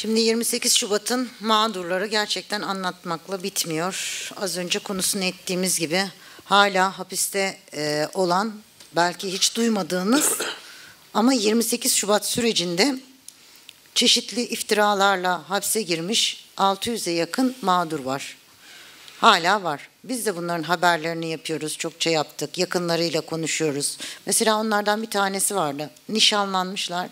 Şimdi 28 Şubat'ın mağdurları gerçekten anlatmakla bitmiyor. Az önce konusunu ettiğimiz gibi hala hapiste e, olan belki hiç duymadığınız ama 28 Şubat sürecinde çeşitli iftiralarla hapse girmiş 600'e yakın mağdur var. Hala var. Biz de bunların haberlerini yapıyoruz. Çokça yaptık. Yakınlarıyla konuşuyoruz. Mesela onlardan bir tanesi vardı. Nişanlanmışlar.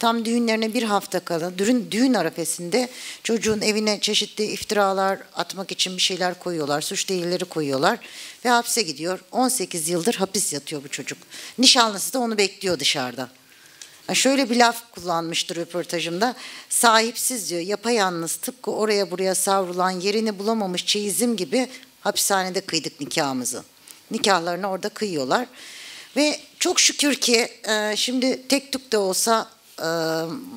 Tam düğünlerine bir hafta kala düğün, düğün arefesinde çocuğun evine çeşitli iftiralar atmak için bir şeyler koyuyorlar. Suç değilleri koyuyorlar ve hapse gidiyor. 18 yıldır hapis yatıyor bu çocuk. Nişanlısı da onu bekliyor dışarıda. Şöyle bir laf kullanmıştır röportajımda. Sahipsiz diyor yapayalnız tıpkı oraya buraya savrulan yerini bulamamış çeyizim gibi hapishanede kıydık nikahımızı. Nikahlarını orada kıyıyorlar. Ve çok şükür ki e, şimdi tek tük de olsa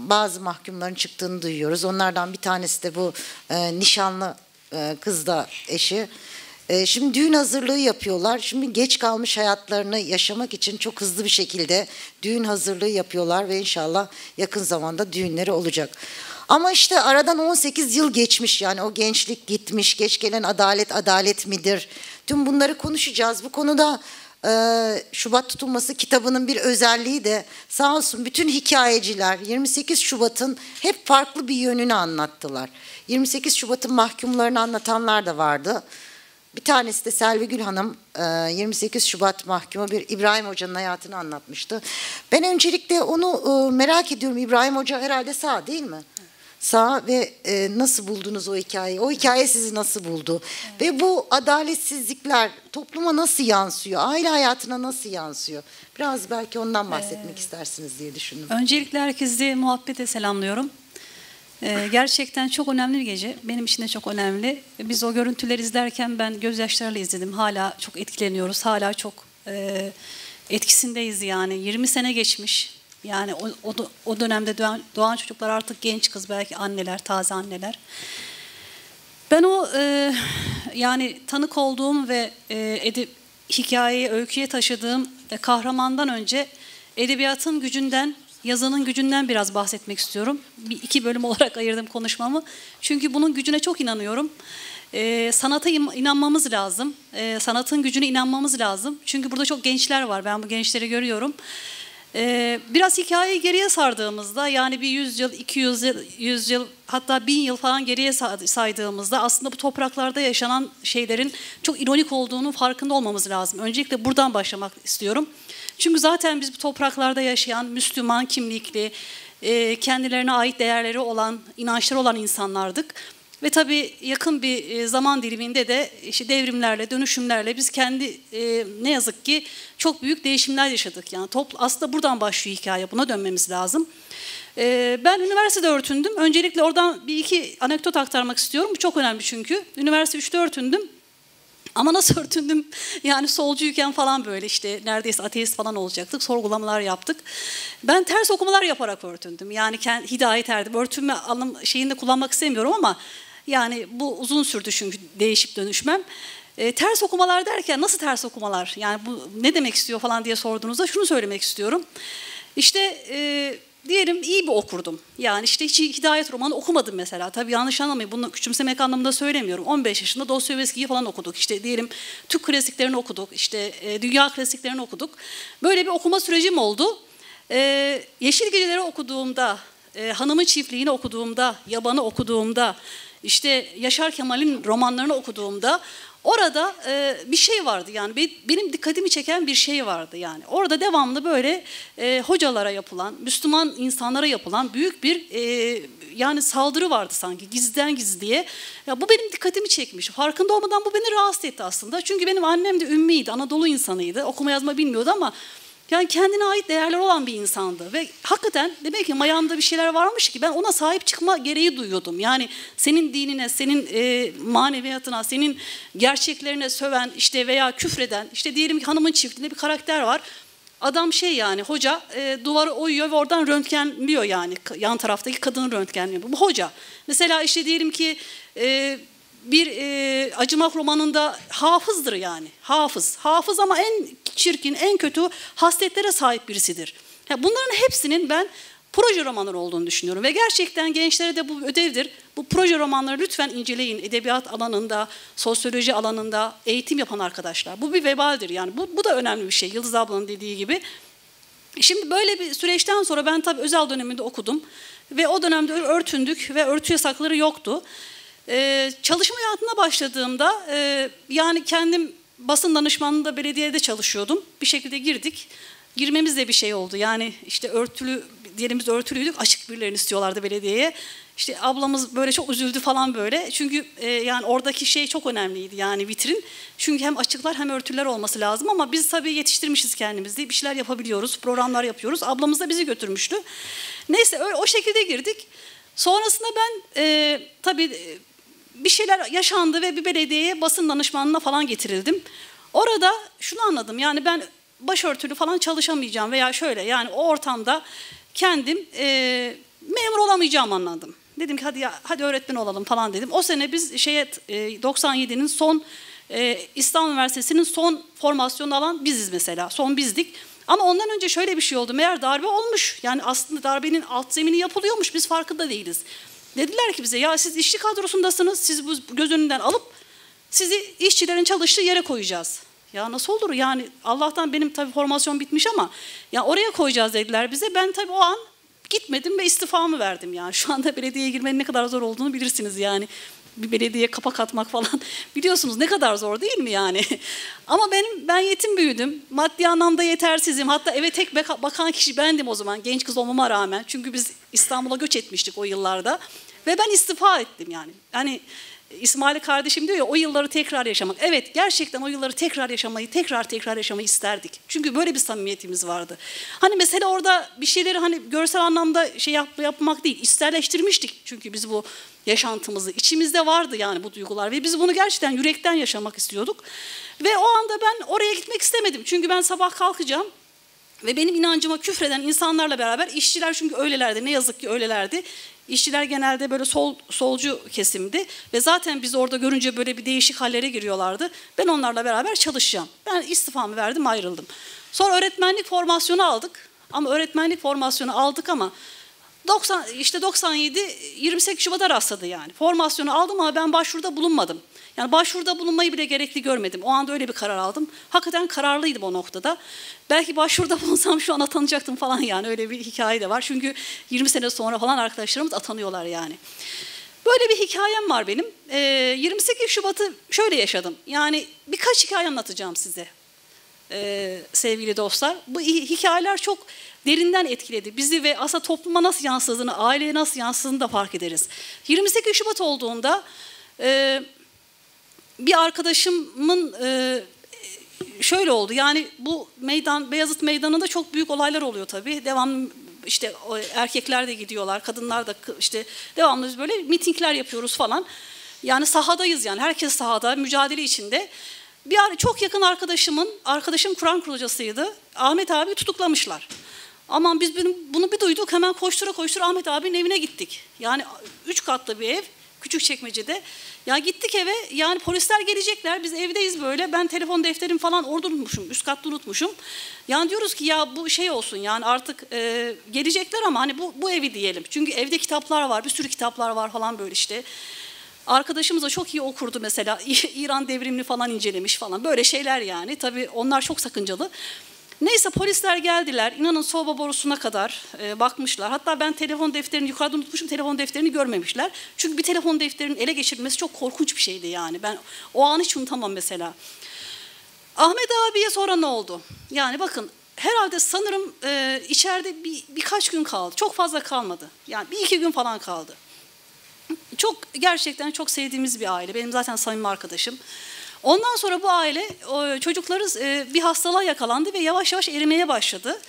bazı mahkumların çıktığını duyuyoruz. Onlardan bir tanesi de bu e, nişanlı e, kız da eşi. E, şimdi düğün hazırlığı yapıyorlar. Şimdi geç kalmış hayatlarını yaşamak için çok hızlı bir şekilde düğün hazırlığı yapıyorlar ve inşallah yakın zamanda düğünleri olacak. Ama işte aradan 18 yıl geçmiş yani o gençlik gitmiş, geç gelen adalet adalet midir? Tüm bunları konuşacağız. Bu konuda Şubat tutulması kitabının bir özelliği de sağ olsun bütün hikayeciler 28 Şubat'ın hep farklı bir yönünü anlattılar. 28 Şubat'ın mahkumlarını anlatanlar da vardı. Bir tanesi de Selvi Gül Hanım 28 e, Şubat mahkumu bir İbrahim Hoca'nın hayatını anlatmıştı. Ben öncelikle onu merak ediyorum. İbrahim Hoca herhalde sağ değil mi? Sağ ve e, nasıl buldunuz o hikayeyi? O hikaye sizi nasıl buldu? Evet. Ve bu adaletsizlikler topluma nasıl yansıyor? Aile hayatına nasıl yansıyor? Biraz belki ondan bahsetmek ee, istersiniz diye düşündüm. Öncelikle herkesi muhabbete selamlıyorum. Ee, gerçekten çok önemli bir gece. Benim için de çok önemli. Biz o görüntüleri izlerken ben gözyaşlarıyla izledim. Hala çok etkileniyoruz. Hala çok e, etkisindeyiz yani. 20 sene geçmiş. Yani o, o, o dönemde doğan, doğan çocuklar artık genç kız belki anneler, taze anneler. Ben o e, yani tanık olduğum ve e, edip hikayeyi öyküye taşıdığım e, kahramandan önce edebiyatın gücünden, yazının gücünden biraz bahsetmek istiyorum. Bir, iki bölüm olarak ayırdım konuşmamı. Çünkü bunun gücüne çok inanıyorum. E, sanata inanmamız lazım. E, sanatın gücüne inanmamız lazım. Çünkü burada çok gençler var. Ben bu gençleri görüyorum. Ee, biraz hikayeyi geriye sardığımızda yani bir 100 yıl, 200 yıl, 100 yıl hatta 1000 yıl falan geriye saydığımızda aslında bu topraklarda yaşanan şeylerin çok ironik olduğunu farkında olmamız lazım. Öncelikle buradan başlamak istiyorum. Çünkü zaten biz bu topraklarda yaşayan Müslüman kimlikli, e, kendilerine ait değerleri olan, inançları olan insanlardık. Ve tabii yakın bir e, zaman diliminde de işte devrimlerle, dönüşümlerle biz kendi e, ne yazık ki çok büyük değişimler yaşadık. Yani toplu, aslında buradan başlıyor hikaye, buna dönmemiz lazım. E, ben üniversitede örtündüm. Öncelikle oradan bir iki anekdot aktarmak istiyorum. Bu çok önemli çünkü. Üniversite 3'te örtündüm. Ama nasıl örtündüm? Yani solcuyken falan böyle işte neredeyse ateist falan olacaktık. Sorgulamalar yaptık. Ben ters okumalar yaparak örtündüm. Yani hidayet erdim. Örtünme anlam şeyinde kullanmak istemiyorum ama yani bu uzun sürdü çünkü değişip dönüşmem. E, ters okumalar derken nasıl ters okumalar? Yani bu ne demek istiyor falan diye sorduğunuzda şunu söylemek istiyorum. İşte e, diyelim iyi bir okurdum. Yani işte hiç hidayet romanı okumadım mesela. Tabii yanlış anlamayın bunu küçümsemek anlamında söylemiyorum. 15 yaşında Dostoyevski'yi falan okuduk. İşte diyelim Türk klasiklerini okuduk. İşte e, dünya klasiklerini okuduk. Böyle bir okuma sürecim oldu. E, Yeşil Geceleri okuduğumda, e, Hanımın Çiftliği'ni okuduğumda, Yaban'ı okuduğumda, işte Yaşar Kemal'in romanlarını okuduğumda orada e, bir şey vardı yani benim dikkatimi çeken bir şey vardı yani. Orada devamlı böyle e, hocalara yapılan, Müslüman insanlara yapılan büyük bir e, yani saldırı vardı sanki gizliden gizliye. Ya bu benim dikkatimi çekmiş. Farkında olmadan bu beni rahatsız etti aslında. Çünkü benim annem de ümmiydi, Anadolu insanıydı. Okuma yazma bilmiyordu ama yani kendine ait değerler olan bir insandı ve hakikaten demek ki mayamda bir şeyler varmış ki ben ona sahip çıkma gereği duyuyordum. Yani senin dinine, senin e, maneviyatına, senin gerçeklerine söven işte veya küfreden işte diyelim ki hanımın çiftliğinde bir karakter var. Adam şey yani hoca e, duvarı oyuyor ve oradan röntgenliyor yani yan taraftaki kadını röntgenliyor. Bu hoca. Mesela işte diyelim ki e, bir e, acımak romanında hafızdır yani. Hafız. Hafız ama en çirkin, en kötü hasletlere sahip birisidir. Yani bunların hepsinin ben proje romanları olduğunu düşünüyorum. Ve gerçekten gençlere de bu ödevdir. Bu proje romanları lütfen inceleyin. Edebiyat alanında, sosyoloji alanında eğitim yapan arkadaşlar. Bu bir vebaldir yani. Bu, bu da önemli bir şey. Yıldız ablanın dediği gibi. Şimdi böyle bir süreçten sonra ben tabii özel döneminde okudum. Ve o dönemde örtündük ve örtü yasakları yoktu. Ee, çalışma hayatına başladığımda e, yani kendim basın danışmanlığında belediyede çalışıyordum. Bir şekilde girdik. Girmemiz de bir şey oldu. Yani işte örtülü, diyelim biz örtülüydük, açık birilerini istiyorlardı belediyeye. İşte ablamız böyle çok üzüldü falan böyle. Çünkü e, yani oradaki şey çok önemliydi yani vitrin. Çünkü hem açıklar hem örtüler olması lazım ama biz tabii yetiştirmişiz kendimizi. Bir şeyler yapabiliyoruz, programlar yapıyoruz. Ablamız da bizi götürmüştü. Neyse öyle, o şekilde girdik. Sonrasında ben e, tabii e, bir şeyler yaşandı ve bir belediyeye basın danışmanlığına falan getirildim. Orada şunu anladım yani ben başörtülü falan çalışamayacağım veya şöyle yani o ortamda kendim e, memur olamayacağım anladım. Dedim ki hadi ya, hadi öğretmen olalım falan dedim. O sene biz şeye e, 97'nin son e, İstanbul Üniversitesi'nin son formasyonu alan biziz mesela. Son bizdik. Ama ondan önce şöyle bir şey oldu. Meğer darbe olmuş. Yani aslında darbenin alt zemini yapılıyormuş. Biz farkında değiliz. Dediler ki bize ya siz işçi kadrosundasınız. Siz bu göz önünden alıp sizi işçilerin çalıştığı yere koyacağız. Ya nasıl olur yani Allah'tan benim tabii formasyon bitmiş ama ya oraya koyacağız dediler bize. Ben tabii o an gitmedim ve istifamı verdim yani. Şu anda belediyeye girmenin ne kadar zor olduğunu bilirsiniz yani. Bir belediye kapak atmak falan biliyorsunuz ne kadar zor değil mi yani? Ama benim ben yetim büyüdüm. Maddi anlamda yetersizim. Hatta eve tek bakan kişi bendim o zaman genç kız olmama rağmen. Çünkü biz İstanbul'a göç etmiştik o yıllarda. Ve ben istifa ettim yani. Yani İsmail kardeşim diyor ya o yılları tekrar yaşamak. Evet gerçekten o yılları tekrar yaşamayı, tekrar tekrar yaşamayı isterdik. Çünkü böyle bir samimiyetimiz vardı. Hani mesela orada bir şeyleri hani görsel anlamda şey yap, yapmak değil, isterleştirmiştik. Çünkü biz bu yaşantımızı, içimizde vardı yani bu duygular ve biz bunu gerçekten yürekten yaşamak istiyorduk. Ve o anda ben oraya gitmek istemedim. Çünkü ben sabah kalkacağım, ve benim inancıma küfreden insanlarla beraber işçiler çünkü öylelerdi ne yazık ki öylelerdi. İşçiler genelde böyle sol solcu kesimdi ve zaten biz orada görünce böyle bir değişik hallere giriyorlardı. Ben onlarla beraber çalışacağım. Ben istifamı verdim ayrıldım. Sonra öğretmenlik formasyonu aldık. Ama öğretmenlik formasyonu aldık ama 90 işte 97 28 Şubat'a rastladı yani. Formasyonu aldım ama ben başvuruda bulunmadım. Yani başvuruda bulunmayı bile gerekli görmedim. O anda öyle bir karar aldım. Hakikaten kararlıydım o noktada. Belki başvuruda bulunsam şu an atanacaktım falan yani öyle bir hikaye de var. Çünkü 20 sene sonra falan arkadaşlarımız atanıyorlar yani. Böyle bir hikayem var benim. Ee, 28 Şubat'ı şöyle yaşadım. Yani birkaç hikaye anlatacağım size ee, sevgili dostlar. Bu hikayeler çok derinden etkiledi. Bizi ve asa topluma nasıl yansıdığını, aileye nasıl yansıdığını da fark ederiz. 28 Şubat olduğunda e, bir arkadaşımın e, şöyle oldu. Yani bu meydan Beyazıt Meydanı'nda çok büyük olaylar oluyor tabii. Devam işte erkekler de gidiyorlar, kadınlar da işte devamlı biz böyle mitingler yapıyoruz falan. Yani sahadayız yani herkes sahada, mücadele içinde. Bir çok yakın arkadaşımın, arkadaşım Kur'an kurulcasıydı. Ahmet abi tutuklamışlar. Aman biz bunu bir duyduk hemen koştura koştura Ahmet abinin evine gittik. Yani üç katlı bir ev küçük çekmecede. Ya gittik eve yani polisler gelecekler biz evdeyiz böyle ben telefon defterim falan orada unutmuşum üst katta unutmuşum. Yani diyoruz ki ya bu şey olsun yani artık e, gelecekler ama hani bu, bu evi diyelim. Çünkü evde kitaplar var bir sürü kitaplar var falan böyle işte. Arkadaşımız da çok iyi okurdu mesela İran devrimini falan incelemiş falan böyle şeyler yani. Tabii onlar çok sakıncalı. Neyse polisler geldiler. İnanın soba borusuna kadar e, bakmışlar. Hatta ben telefon defterini yukarıda unutmuşum. Telefon defterini görmemişler. Çünkü bir telefon defterinin ele geçirilmesi çok korkunç bir şeydi yani. Ben o an hiç unutamam mesela. Ahmet abiye sonra ne oldu? Yani bakın herhalde sanırım e, içeride bir, birkaç gün kaldı. Çok fazla kalmadı. Yani bir iki gün falan kaldı. Çok gerçekten çok sevdiğimiz bir aile. Benim zaten samimi arkadaşım. Ondan sonra bu aile çocukları e, bir hastalığa yakalandı ve yavaş yavaş erimeye başladı.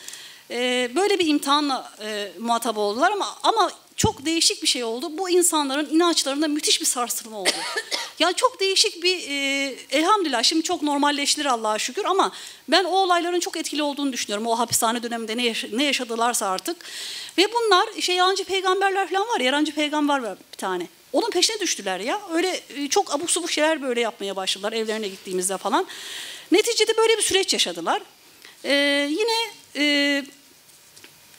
E, böyle bir imtihanla e, muhatap oldular ama ama çok değişik bir şey oldu. Bu insanların inançlarında müthiş bir sarsılma oldu. ya çok değişik bir elhamdülillah şimdi çok normalleştiler Allah'a şükür ama ben o olayların çok etkili olduğunu düşünüyorum. O hapishane döneminde ne, ne yaşadılarsa artık. Ve bunlar şey yalancı peygamberler falan var. Yalancı peygamber var bir tane. Onun peşine düştüler ya. Öyle e, çok abuk subuk şeyler böyle yapmaya başladılar evlerine gittiğimizde falan. Neticede böyle bir süreç yaşadılar. Ee, yine e,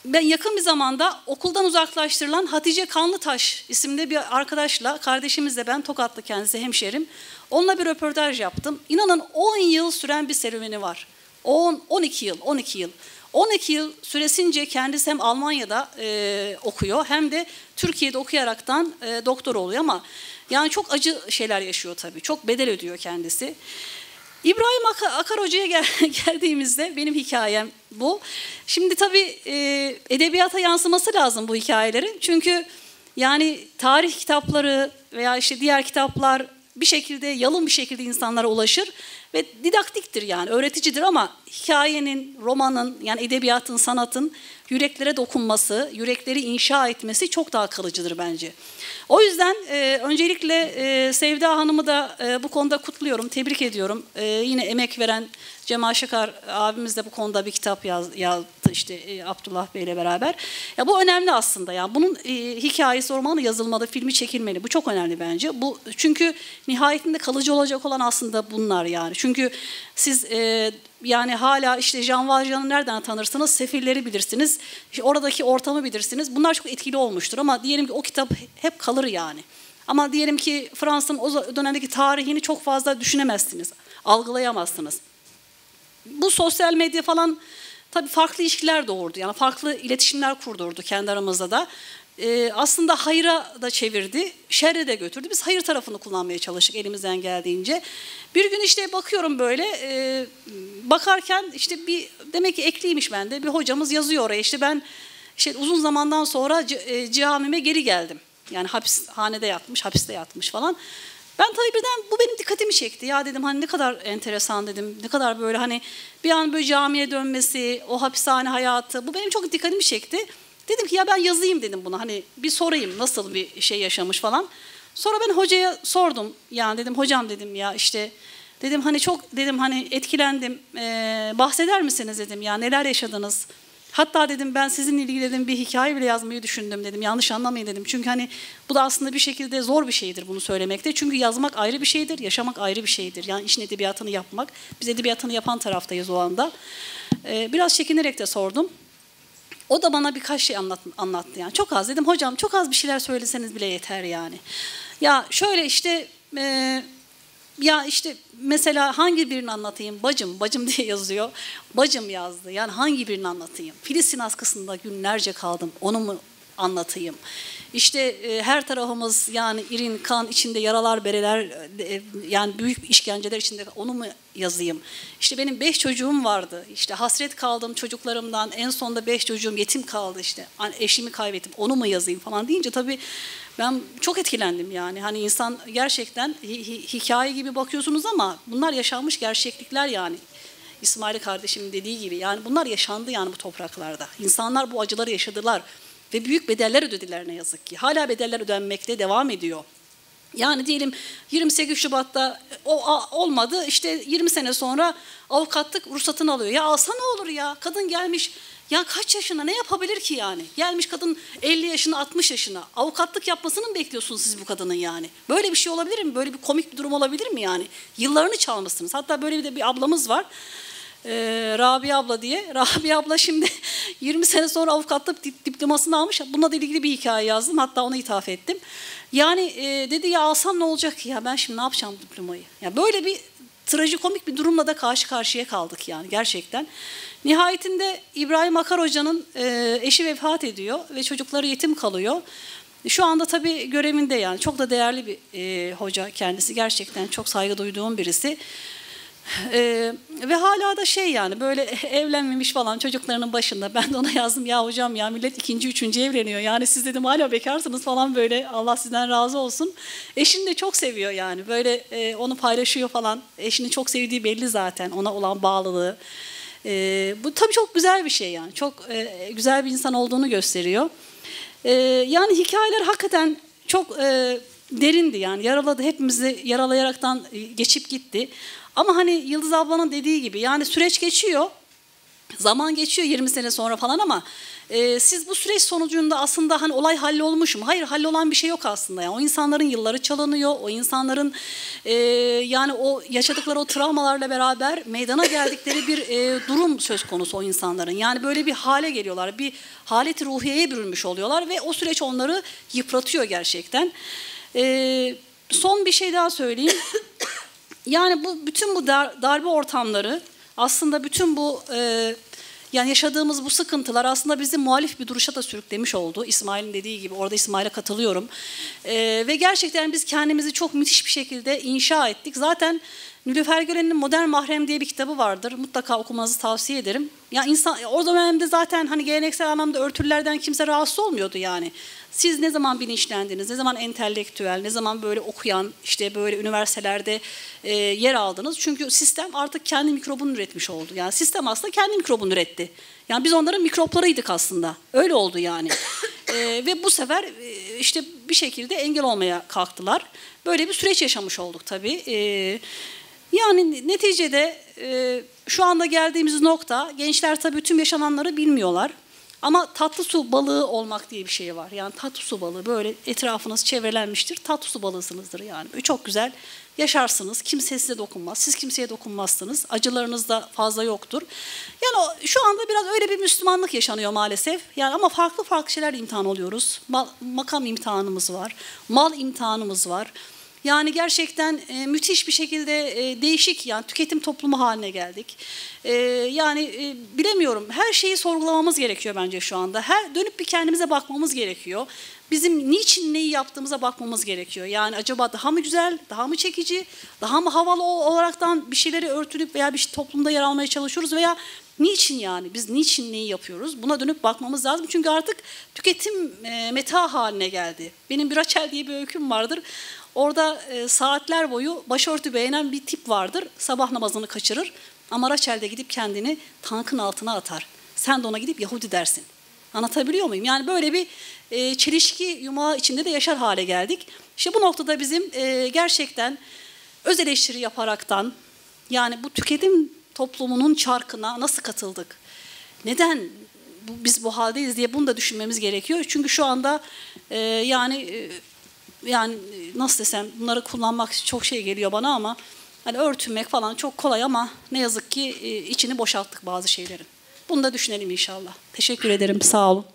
ben yakın bir zamanda okuldan uzaklaştırılan Hatice Kanlıtaş isimli bir arkadaşla, kardeşimizle ben Tokatlı kendisi hemşerim. Onunla bir röportaj yaptım. İnanın 10 yıl süren bir serüveni var. 10, 12 yıl, 12 yıl. 12 yıl süresince kendisi hem Almanya'da e, okuyor hem de Türkiye'de okuyaraktan e, doktor oluyor ama yani çok acı şeyler yaşıyor tabii. Çok bedel ödüyor kendisi. İbrahim Akar, Akar Hoca'ya gel, geldiğimizde benim hikayem bu. Şimdi tabii e, edebiyata yansıması lazım bu hikayelerin. Çünkü yani tarih kitapları veya işte diğer kitaplar bir şekilde yalın bir şekilde insanlara ulaşır ve didaktiktir yani öğreticidir ama hikayenin, romanın yani edebiyatın, sanatın yüreklere dokunması, yürekleri inşa etmesi çok daha kalıcıdır bence. O yüzden e, öncelikle e, Sevda Hanım'ı da e, bu konuda kutluyorum, tebrik ediyorum. E, yine emek veren Cemal Şakar abimiz de bu konuda bir kitap yaz, yazdı işte e, Abdullah Bey ile beraber. Ya bu önemli aslında ya. Bunun e, hikayesi romanı yazılmalı, filmi çekilmeli. Bu çok önemli bence. Bu çünkü nihayetinde kalıcı olacak olan aslında bunlar yani. Çünkü siz e, yani hala işte Jean Valjean'ı nereden tanırsınız? Sefilleri bilirsiniz. İşte oradaki ortamı bilirsiniz. Bunlar çok etkili olmuştur ama diyelim ki o kitap hep kalır yani. Ama diyelim ki Fransa'nın o dönemdeki tarihini çok fazla düşünemezsiniz. Algılayamazsınız. Bu sosyal medya falan tabii farklı ilişkiler doğurdu. Yani farklı iletişimler kurdurdu kendi aramızda da. Ee, aslında hayra da çevirdi, şerre de götürdü. Biz hayır tarafını kullanmaya çalıştık elimizden geldiğince. Bir gün işte bakıyorum böyle, e, bakarken işte bir demek ki ekliymiş bende. Bir hocamız yazıyor oraya işte ben işte uzun zamandan sonra e, camime geri geldim. Yani hapishanede yatmış, hapiste yatmış falan. Ben tabii birden bu benim dikkatimi çekti. Ya dedim hani ne kadar enteresan dedim. Ne kadar böyle hani bir an böyle camiye dönmesi, o hapishane hayatı bu benim çok dikkatimi çekti. Dedim ki ya ben yazayım dedim bunu. Hani bir sorayım nasıl bir şey yaşamış falan. Sonra ben hocaya sordum. Yani dedim hocam dedim ya işte dedim hani çok dedim hani etkilendim. Ee, bahseder misiniz dedim ya neler yaşadınız? Hatta dedim ben sizinle ilgili dedim bir hikaye bile yazmayı düşündüm dedim. Yanlış anlamayın dedim. Çünkü hani bu da aslında bir şekilde zor bir şeydir bunu söylemekte. Çünkü yazmak ayrı bir şeydir, yaşamak ayrı bir şeydir. Yani işin edebiyatını yapmak. Biz edebiyatını yapan taraftayız o anda. Ee, biraz çekinerek de sordum. O da bana birkaç şey anlat, anlattı yani. Çok az dedim hocam çok az bir şeyler söyleseniz bile yeter yani. Ya şöyle işte e, ya işte mesela hangi birini anlatayım? Bacım, bacım diye yazıyor. Bacım yazdı. Yani hangi birini anlatayım? Filistin askısında günlerce kaldım. Onu mu anlatayım? İşte e, her tarafımız yani irin kan içinde yaralar bereler e, yani büyük işkenceler içinde onu mu yazayım? İşte benim beş çocuğum vardı. İşte hasret kaldım çocuklarımdan. En sonunda beş çocuğum yetim kaldı işte. Hani eşimi kaybettim. Onu mu yazayım falan deyince tabii ben çok etkilendim yani. Hani insan gerçekten hikaye gibi bakıyorsunuz ama bunlar yaşanmış gerçeklikler yani. İsmail kardeşimin dediği gibi yani bunlar yaşandı yani bu topraklarda. İnsanlar bu acıları yaşadılar ve büyük bedeller ödediler ne yazık ki. Hala bedeller ödenmekte devam ediyor. Yani diyelim 28 Şubat'ta o olmadı işte 20 sene sonra avukatlık ruhsatını alıyor. Ya alsa ne olur ya kadın gelmiş ya kaç yaşına ne yapabilir ki yani? Gelmiş kadın 50 yaşına 60 yaşına. Avukatlık yapmasını mı bekliyorsunuz siz bu kadının yani? Böyle bir şey olabilir mi? Böyle bir komik bir durum olabilir mi yani? Yıllarını çalmışsınız. Hatta böyle bir de bir ablamız var. Ee, Rabia abla diye. Rabia abla şimdi 20 sene sonra avukatlık diplomasını almış. Bununla ilgili bir hikaye yazdım. Hatta ona ithaf ettim. Yani e, dedi ya alsam ne olacak ya ben şimdi ne yapacağım diplomayı? Ya böyle bir trajikomik bir durumla da karşı karşıya kaldık yani gerçekten. Nihayetinde İbrahim Akar Hoca'nın e, eşi vefat ediyor ve çocukları yetim kalıyor. Şu anda tabii görevinde yani çok da değerli bir e, hoca kendisi gerçekten çok saygı duyduğum birisi. Ee, ve hala da şey yani böyle evlenmemiş falan çocuklarının başında ben de ona yazdım ya hocam ya millet ikinci üçüncü evleniyor yani siz dedim hala bekarsınız falan böyle Allah sizden razı olsun. Eşini de çok seviyor yani böyle e, onu paylaşıyor falan eşini çok sevdiği belli zaten ona olan bağlılığı. E, bu tabii çok güzel bir şey yani çok e, güzel bir insan olduğunu gösteriyor. E, yani hikayeler hakikaten çok e, derindi yani yaraladı hepimizi yaralayaraktan e, geçip gitti. Ama hani Yıldız ablanın dediği gibi yani süreç geçiyor. Zaman geçiyor 20 sene sonra falan ama e, siz bu süreç sonucunda aslında hani olay hallolmuş mu? Hayır hallolan bir şey yok aslında. Yani o insanların yılları çalınıyor. O insanların e, yani o yaşadıkları o travmalarla beraber meydana geldikleri bir e, durum söz konusu o insanların. Yani böyle bir hale geliyorlar. Bir haleti ruhiyeye bürünmüş oluyorlar ve o süreç onları yıpratıyor gerçekten. E, son bir şey daha söyleyeyim. Yani bu bütün bu dar, darbe ortamları aslında bütün bu e, yani yaşadığımız bu sıkıntılar aslında bizi muhalif bir duruşa da sürüklemiş oldu. İsmail'in dediği gibi orada İsmail'e katılıyorum. E, ve gerçekten biz kendimizi çok müthiş bir şekilde inşa ettik. Zaten Nilüfer Gören'in Modern Mahrem diye bir kitabı vardır. Mutlaka okumanızı tavsiye ederim. Ya insan o dönemde zaten hani geleneksel anlamda örtülerden kimse rahatsız olmuyordu yani. Siz ne zaman bilinçlendiniz, ne zaman entelektüel, ne zaman böyle okuyan, işte böyle üniversitelerde e, yer aldınız. Çünkü sistem artık kendi mikrobunu üretmiş oldu. Yani sistem aslında kendi mikrobunu üretti. Yani biz onların mikroplarıydık aslında. Öyle oldu yani. e, ve bu sefer e, işte bir şekilde engel olmaya kalktılar. Böyle bir süreç yaşamış olduk tabii. E, yani neticede e, şu anda geldiğimiz nokta gençler tabii tüm yaşananları bilmiyorlar. Ama tatlı su balığı olmak diye bir şey var. Yani tatlı su balığı böyle etrafınız çevrelenmiştir. Tatlı su balığısınızdır yani. Çok güzel yaşarsınız. Kimse size dokunmaz. Siz kimseye dokunmazsınız. Acılarınız da fazla yoktur. Yani şu anda biraz öyle bir Müslümanlık yaşanıyor maalesef. Yani ama farklı farklı şeyler imtihan oluyoruz. Mal, makam imtihanımız var. Mal imtihanımız var. Yani gerçekten e, müthiş bir şekilde e, değişik yani tüketim toplumu haline geldik. E, yani e, bilemiyorum her şeyi sorgulamamız gerekiyor bence şu anda. Her dönüp bir kendimize bakmamız gerekiyor. Bizim niçin neyi yaptığımıza bakmamız gerekiyor. Yani acaba daha mı güzel, daha mı çekici, daha mı havalı olaraktan bir şeyleri örtülüp veya bir toplumda yer almaya çalışıyoruz veya Niçin yani? Biz niçin neyi yapıyoruz? Buna dönüp bakmamız lazım. Çünkü artık tüketim e, meta haline geldi. Benim bir Rachel diye bir öyküm vardır. Orada e, saatler boyu başörtü beğenen bir tip vardır. Sabah namazını kaçırır. Ama Rachel de gidip kendini tankın altına atar. Sen de ona gidip Yahudi dersin. Anlatabiliyor muyum? Yani böyle bir e, çelişki yumağı içinde de yaşar hale geldik. İşte bu noktada bizim e, gerçekten öz eleştiri yaparaktan yani bu tüketim toplumunun çarkına nasıl katıldık? Neden bu, biz bu haldeyiz diye bunu da düşünmemiz gerekiyor. Çünkü şu anda e, yani e, yani nasıl desem bunları kullanmak çok şey geliyor bana ama hani örtünmek falan çok kolay ama ne yazık ki e, içini boşalttık bazı şeylerin. Bunu da düşünelim inşallah. Teşekkür ederim. Sağ olun.